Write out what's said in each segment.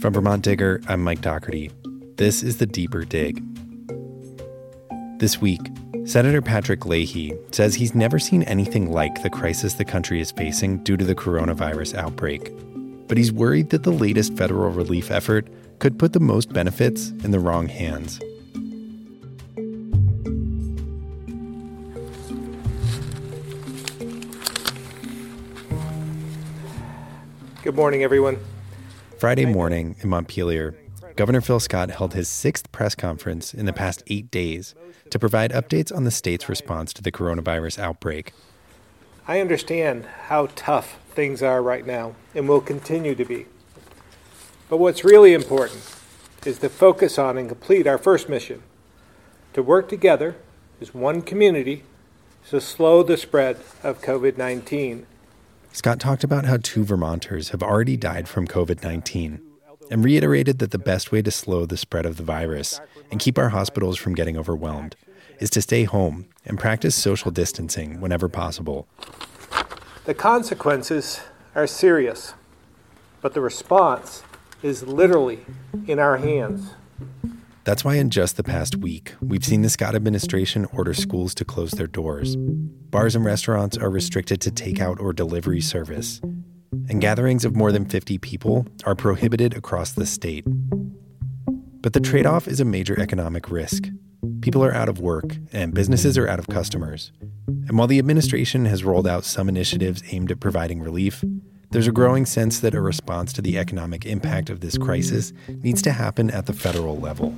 From Vermont Digger, I'm Mike Dougherty. This is the Deeper Dig. This week, Senator Patrick Leahy says he's never seen anything like the crisis the country is facing due to the coronavirus outbreak. But he's worried that the latest federal relief effort could put the most benefits in the wrong hands. Good morning, everyone. Friday morning in Montpelier, Governor Phil Scott held his sixth press conference in the past eight days to provide updates on the state's response to the coronavirus outbreak. I understand how tough things are right now and will continue to be. But what's really important is to focus on and complete our first mission to work together as one community to slow the spread of COVID 19. Scott talked about how two Vermonters have already died from COVID 19 and reiterated that the best way to slow the spread of the virus and keep our hospitals from getting overwhelmed is to stay home and practice social distancing whenever possible. The consequences are serious, but the response is literally in our hands. That's why, in just the past week, we've seen the Scott administration order schools to close their doors. Bars and restaurants are restricted to takeout or delivery service, and gatherings of more than 50 people are prohibited across the state. But the trade off is a major economic risk. People are out of work, and businesses are out of customers. And while the administration has rolled out some initiatives aimed at providing relief, there's a growing sense that a response to the economic impact of this crisis needs to happen at the federal level.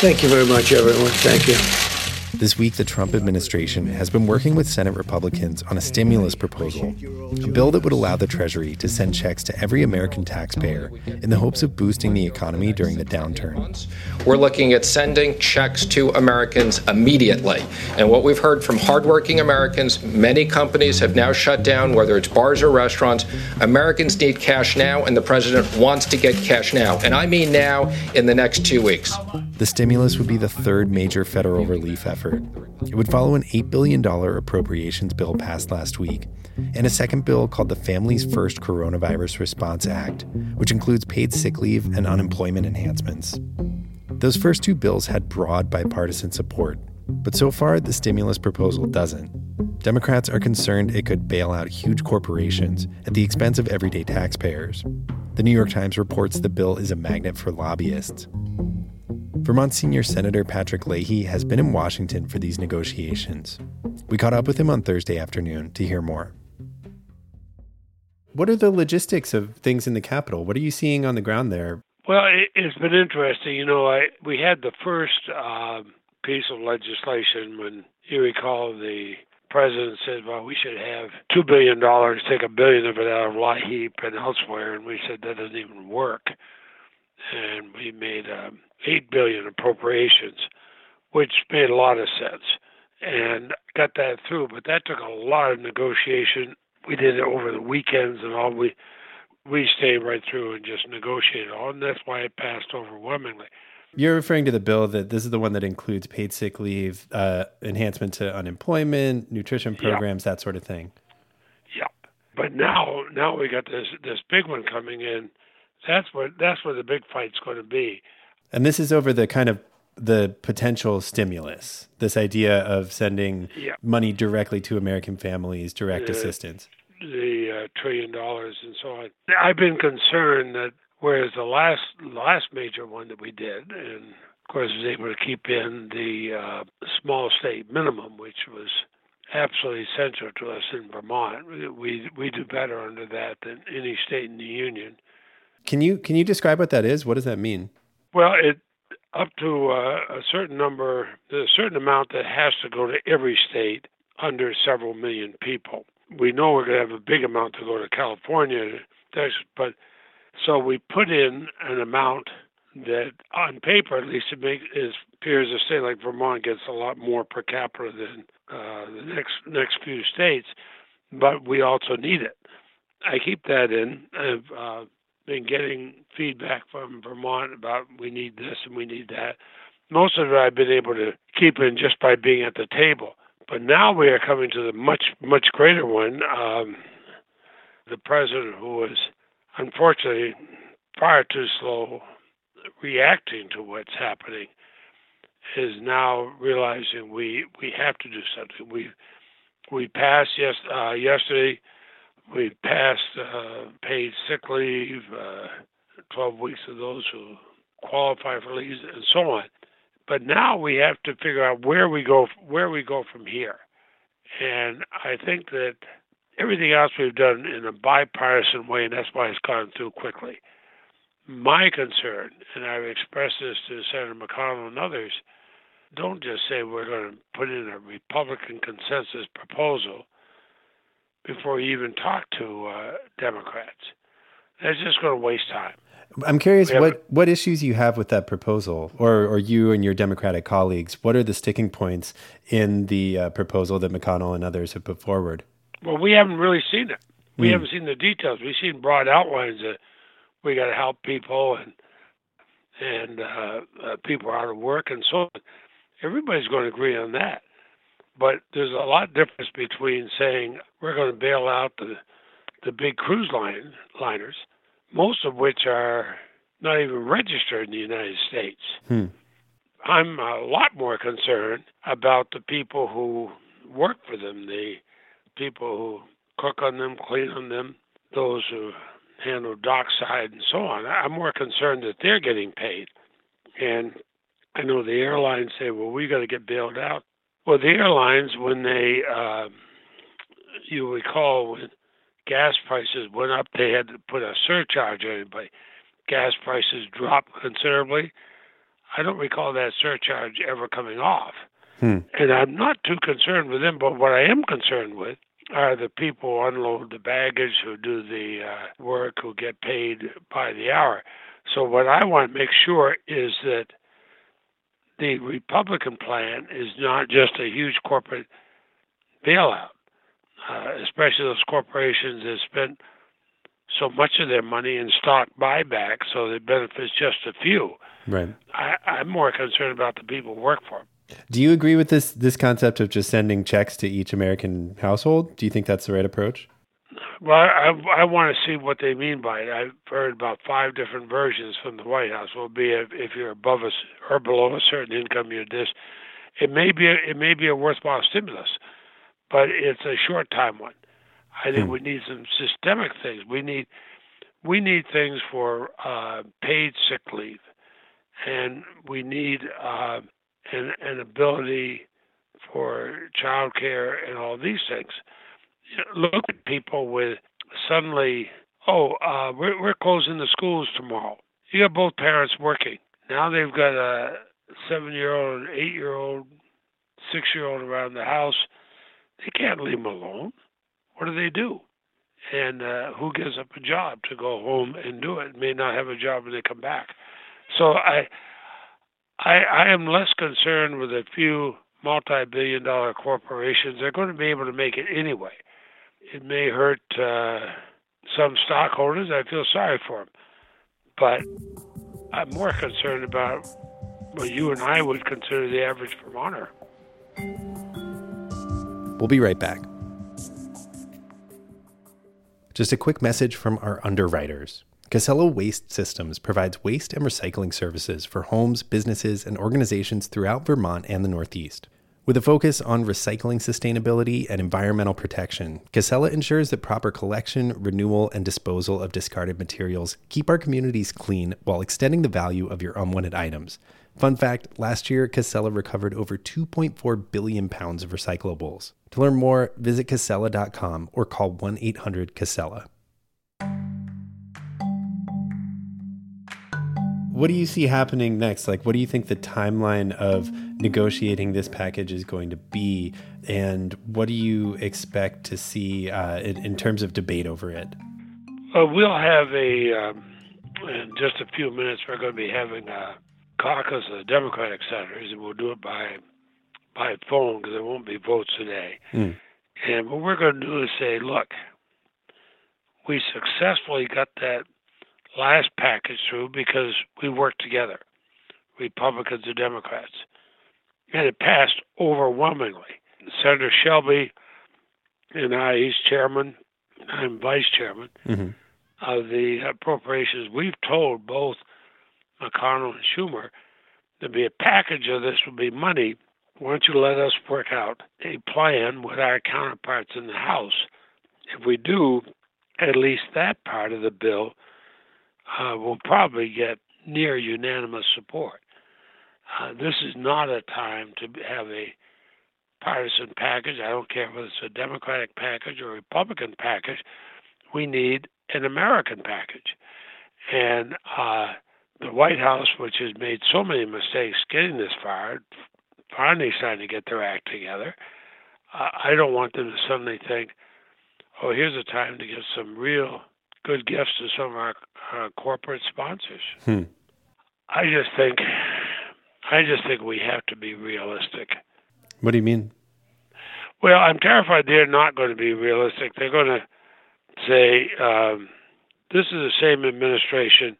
Thank you very much, everyone. Thank you. This week, the Trump administration has been working with Senate Republicans on a stimulus proposal, a bill that would allow the Treasury to send checks to every American taxpayer in the hopes of boosting the economy during the downturn. We're looking at sending checks to Americans immediately. And what we've heard from hardworking Americans, many companies have now shut down, whether it's bars or restaurants. Americans need cash now, and the president wants to get cash now. And I mean now in the next two weeks. The stimulus would be the third major federal relief effort. It would follow an $8 billion appropriations bill passed last week and a second bill called the Families First Coronavirus Response Act, which includes paid sick leave and unemployment enhancements. Those first two bills had broad bipartisan support, but so far the stimulus proposal doesn't. Democrats are concerned it could bail out huge corporations at the expense of everyday taxpayers. The New York Times reports the bill is a magnet for lobbyists. Vermont senior Senator Patrick Leahy has been in Washington for these negotiations. We caught up with him on Thursday afternoon to hear more. What are the logistics of things in the Capitol? What are you seeing on the ground there? Well, it, has been interesting. You know, I we had the first uh, piece of legislation when you recall the president said, "Well, we should have two billion dollars, take a billion of it out of LIHEAP and elsewhere," and we said that doesn't even work and we made um, eight billion appropriations, which made a lot of sense, and got that through. But that took a lot of negotiation. We did it over the weekends and all. We we stayed right through and just negotiated all, and that's why it passed overwhelmingly. You're referring to the bill that this is the one that includes paid sick leave, uh, enhancement to unemployment, nutrition programs, that sort of thing. Yeah, but now now we got this this big one coming in that's what that's where the big fight's going to be. And this is over the kind of the potential stimulus, this idea of sending yeah. money directly to American families, direct assistance. The uh, trillion dollars and so on. I've been concerned that whereas the last last major one that we did, and of course was able to keep in the uh, small state minimum, which was absolutely essential to us in Vermont. We we do better under that than any state in the union. Can you can you describe what that is? What does that mean? Well, it up to uh, a certain number, a certain amount that has to go to every state under several million people. We know we're going to have a big amount to go to California, but so we put in an amount that, on paper at least, it makes it appears a state like Vermont gets a lot more per capita than uh, the next next few states, but we also need it. I keep that in. I've uh, been getting feedback from Vermont about we need this and we need that. Most of it I've been able to keep in just by being at the table. But now we are coming to the much, much greater one. Um, the president, who was unfortunately far too slow reacting to what's happening, is now realizing we we have to do something. We we passed yes uh, yesterday. We passed uh, paid sick leave, uh, 12 weeks of those who qualify for leave, and so on. But now we have to figure out where we go where we go from here. And I think that everything else we've done in a bipartisan way, and that's why it's gone through quickly. My concern, and I've expressed this to Senator McConnell and others, don't just say we're going to put in a Republican consensus proposal before you even talk to uh, Democrats. That's just going to waste time. I'm curious what, what issues you have with that proposal, or, or you and your Democratic colleagues. What are the sticking points in the uh, proposal that McConnell and others have put forward? Well, we haven't really seen it. We Mm. haven't seen the details. We've seen broad outlines that we got to help people and and uh, uh, people are out of work and so on. Everybody's going to agree on that. But there's a lot of difference between saying we're going to bail out the the big cruise line liners, most of which are not even registered in the United States. Hmm. I'm a lot more concerned about the people who work for them, the people who cook on them, clean on them, those who handle dockside and so on. I'm more concerned that they're getting paid. And I know the airlines say, well, we got to get bailed out. Well, the airlines, when they, uh, you recall, when gas prices went up, they had to put a surcharge on anybody. Gas prices dropped considerably. I don't recall that surcharge ever coming off. Hmm. And I'm not too concerned with them, but what I am concerned with are the people who unload the baggage, who do the uh, work, who get paid by the hour. So what I want to make sure is that the Republican plan is not just a huge corporate bailout, uh, especially those corporations that spent so much of their money in stock buyback, so it benefits just a few. Right. I, I'm more concerned about the people who work for them. Do you agree with this this concept of just sending checks to each American household? Do you think that's the right approach? Well, I, I want to see what they mean by it. I've heard about five different versions from the White House. Will be if, if you're above us or below a certain income, you're this. It may be a, it may be a worthwhile stimulus, but it's a short time one. I think Hmm. we need some systemic things. We need we need things for uh, paid sick leave, and we need uh, an, an ability for child care and all these things. Look at people with suddenly, oh, uh, we're, we're closing the schools tomorrow. You got both parents working. Now they've got a seven year old, an eight year old, six year old around the house. They can't leave them alone. What do they do? And uh, who gives up a job to go home and do it? May not have a job when they come back. So I, I, I am less concerned with a few multi-billion dollar corporations. They're going to be able to make it anyway. It may hurt uh, some stockholders. I feel sorry for them, but I'm more concerned about what you and I would consider the average Vermonter. We'll be right back. Just a quick message from our underwriters. Casella Waste Systems provides waste and recycling services for homes, businesses, and organizations throughout Vermont and the Northeast. With a focus on recycling sustainability and environmental protection, Casella ensures that proper collection, renewal, and disposal of discarded materials keep our communities clean while extending the value of your unwanted items. Fun fact last year, Casella recovered over 2.4 billion pounds of recyclables. To learn more, visit casella.com or call 1 800 Casella. What do you see happening next? Like, what do you think the timeline of negotiating this package is going to be? And what do you expect to see uh, in, in terms of debate over it? Uh, we'll have a, um, in just a few minutes, we're going to be having a caucus of the Democratic senators, and we'll do it by by phone because there won't be votes today. Mm. And what we're going to do is say, look, we successfully got that last package through because we worked together, Republicans and Democrats. And it passed overwhelmingly. Senator Shelby and I, he's chairman, I'm vice chairman mm-hmm. of the appropriations. We've told both McConnell and Schumer there'd be a package of this would be money. Why don't you let us work out a plan with our counterparts in the House? If we do, at least that part of the bill uh, will probably get near unanimous support. Uh, this is not a time to have a partisan package. I don't care whether it's a Democratic package or a Republican package. We need an American package. And uh, the White House, which has made so many mistakes getting this far, finally starting to get their act together. Uh, I don't want them to suddenly think, oh, here's a time to give some real good gifts to some of our uh, corporate sponsors. Hmm. I just think, I just think we have to be realistic. What do you mean? Well, I'm terrified they're not going to be realistic. They're going to say um, this is the same administration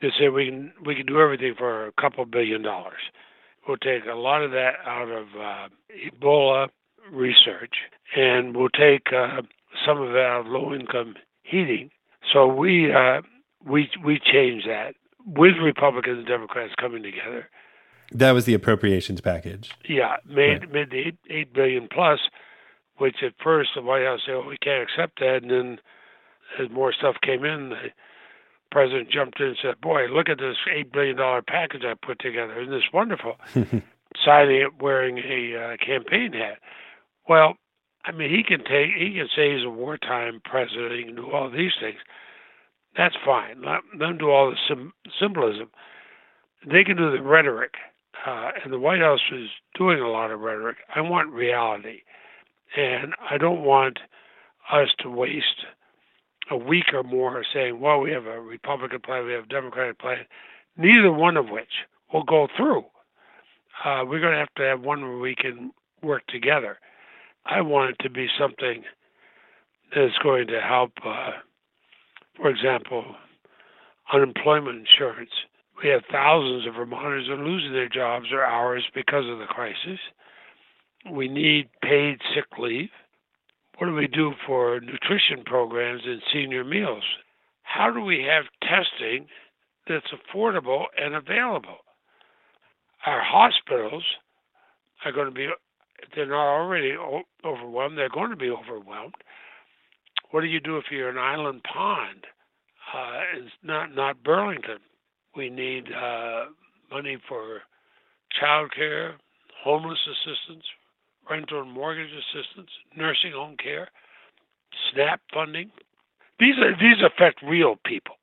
that said we can we can do everything for a couple billion dollars. We'll take a lot of that out of uh, Ebola research, and we'll take uh, some of it out of low-income heating. So we uh, we we changed that with Republicans and Democrats coming together. That was the appropriations package. Yeah, made right. made the eight, eight billion plus, which at first the White House said, "Oh, we can't accept that," and then as more stuff came in, the president jumped in and said, "Boy, look at this eight billion dollar package I put together. Isn't this wonderful?" Signing it wearing a uh, campaign hat. Well, I mean, he can take he can say he's a wartime president. He can do all these things. That's fine. Let them do all the sim- symbolism. They can do the rhetoric, uh, and the White House is doing a lot of rhetoric. I want reality, and I don't want us to waste a week or more saying, well, we have a Republican plan, we have a Democratic plan, neither one of which will go through. Uh, we're going to have to have one where we can work together. I want it to be something that's going to help, uh, for example, unemployment insurance. We have thousands of Vermonters who are losing their jobs or hours because of the crisis. We need paid sick leave. What do we do for nutrition programs and senior meals? How do we have testing that's affordable and available? Our hospitals are going to be, they're not already overwhelmed, they're going to be overwhelmed. What do you do if you're an Island Pond? Uh, it's not not Burlington. We need uh, money for child care, homeless assistance, rental and mortgage assistance, nursing home care, SNAP funding. These are these affect real people.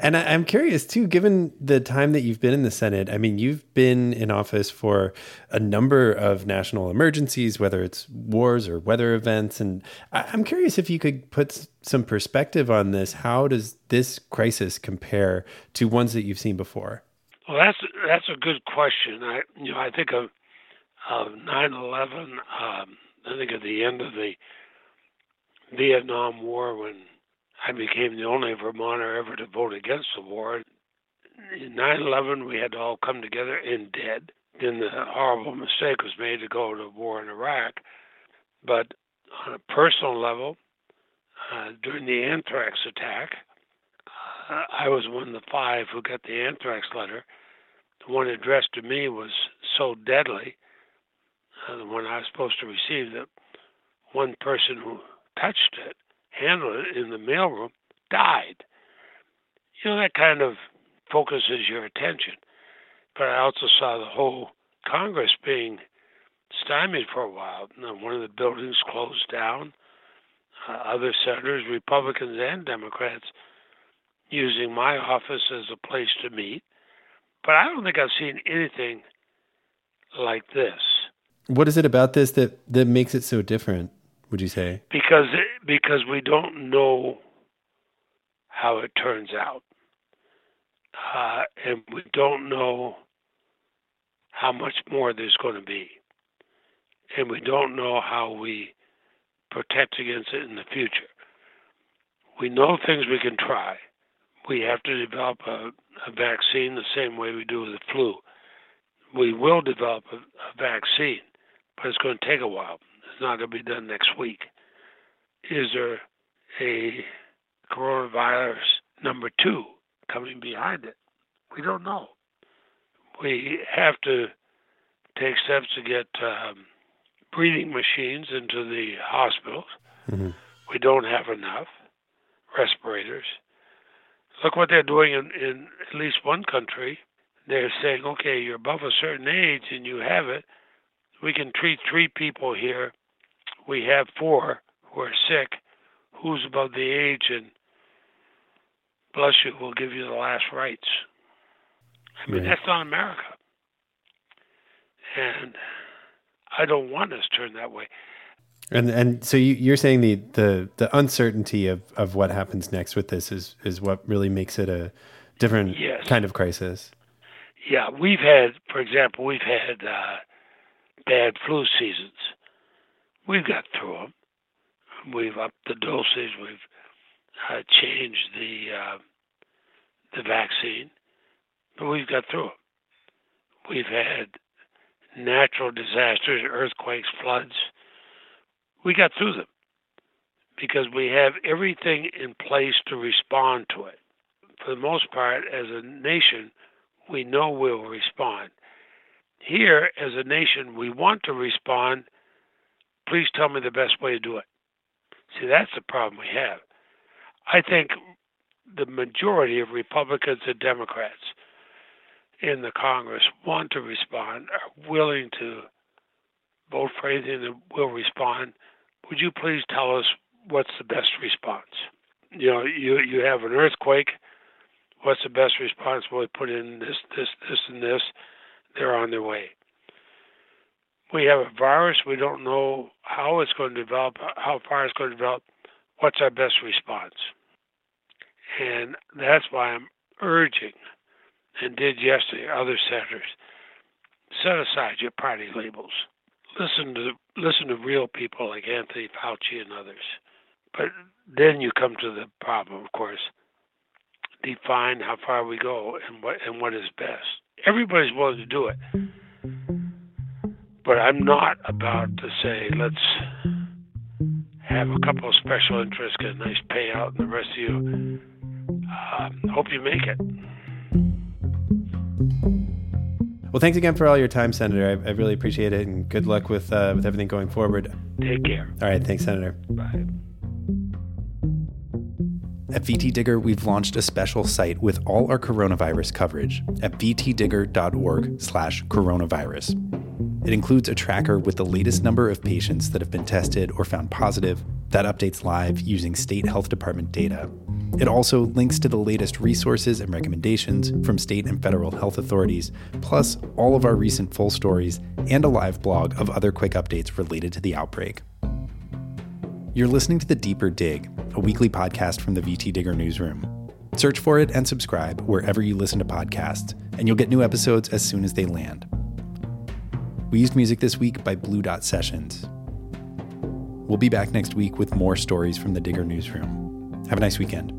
And I'm curious too, given the time that you've been in the Senate. I mean, you've been in office for a number of national emergencies, whether it's wars or weather events. And I'm curious if you could put some perspective on this. How does this crisis compare to ones that you've seen before? Well, that's that's a good question. I you know I think of of 9/11. Um, I think at the end of the Vietnam War, when I became the only Vermonter ever to vote against the war. In 9/11, we had to all come together and dead. Then the horrible mistake was made to go to war in Iraq. But on a personal level, uh, during the anthrax attack, uh, I was one of the five who got the anthrax letter. The one addressed to me was so deadly uh, the one I was supposed to receive, that one person who touched it, handled it in the mailroom, died. You know, that kind of focuses your attention. But I also saw the whole Congress being stymied for a while. One of the buildings closed down. Uh, other senators, Republicans and Democrats, using my office as a place to meet. But I don't think I've seen anything like this. What is it about this that that makes it so different? Would you say? Because because we don't know how it turns out, uh, and we don't know how much more there's going to be, and we don't know how we protect against it in the future. We know things we can try. We have to develop a, a vaccine the same way we do with the flu. We will develop a, a vaccine but it's going to take a while. Not going to be done next week. Is there a coronavirus number two coming behind it. We don't know. We have to take steps to get um, breathing machines into the hospitals. Mm-hmm. We don't have enough respirators. Look what they're doing in, in at least one country. They're saying, okay, you're above a certain age and you have it. We can treat three people here. We have four who are sick. Who's above the age and bless you, we'll give you the last rites. I mean, right. that's not America. And I don't want us turned that way. And and so you, are saying the, the the uncertainty of, of what happens next with this is is what really makes it a different yes. kind of crisis. Yeah, we've had, for example, we've had uh, bad flu seasons. We've got through them. We've upped the dosage. We've uh, changed the uh, the vaccine, but we've got through them. We've had natural disasters, earthquakes, floods. We got through them because we have everything in place to respond to it. For the most part, as a nation, we know we'll respond. Here, as a nation, we want to respond. Please tell me the best way to do it. See, that's the problem we have. I think the majority of Republicans and Democrats in the Congress want to respond, are willing to vote for anything that will respond. Would you please tell us what's the best response? You know, you you have an earthquake. What's the best response? Well, we put in this, this, this, and this. They're on their way. We have a virus. We don't know how it's going to develop, how far it's going to develop. What's our best response? And that's why I'm urging, and did yesterday, other senators, set aside your party labels. Listen to listen to real people like Anthony Fauci and others. But then you come to the problem, of course. Define how far we go and what and what is best. Everybody's willing to do it. But I'm not about to say let's have a couple of special interests get a nice payout and the rest of you uh, hope you make it. Well, thanks again for all your time, Senator. I, I really appreciate it, and good luck with uh, with everything going forward. Take care. All right, thanks, Senator. Bye. At VT Digger, we've launched a special site with all our coronavirus coverage at vtdigger.org/coronavirus. It includes a tracker with the latest number of patients that have been tested or found positive that updates live using state health department data. It also links to the latest resources and recommendations from state and federal health authorities, plus all of our recent full stories and a live blog of other quick updates related to the outbreak. You're listening to The Deeper Dig, a weekly podcast from the VT Digger newsroom. Search for it and subscribe wherever you listen to podcasts, and you'll get new episodes as soon as they land. We used music this week by Blue Dot Sessions. We'll be back next week with more stories from the Digger newsroom. Have a nice weekend.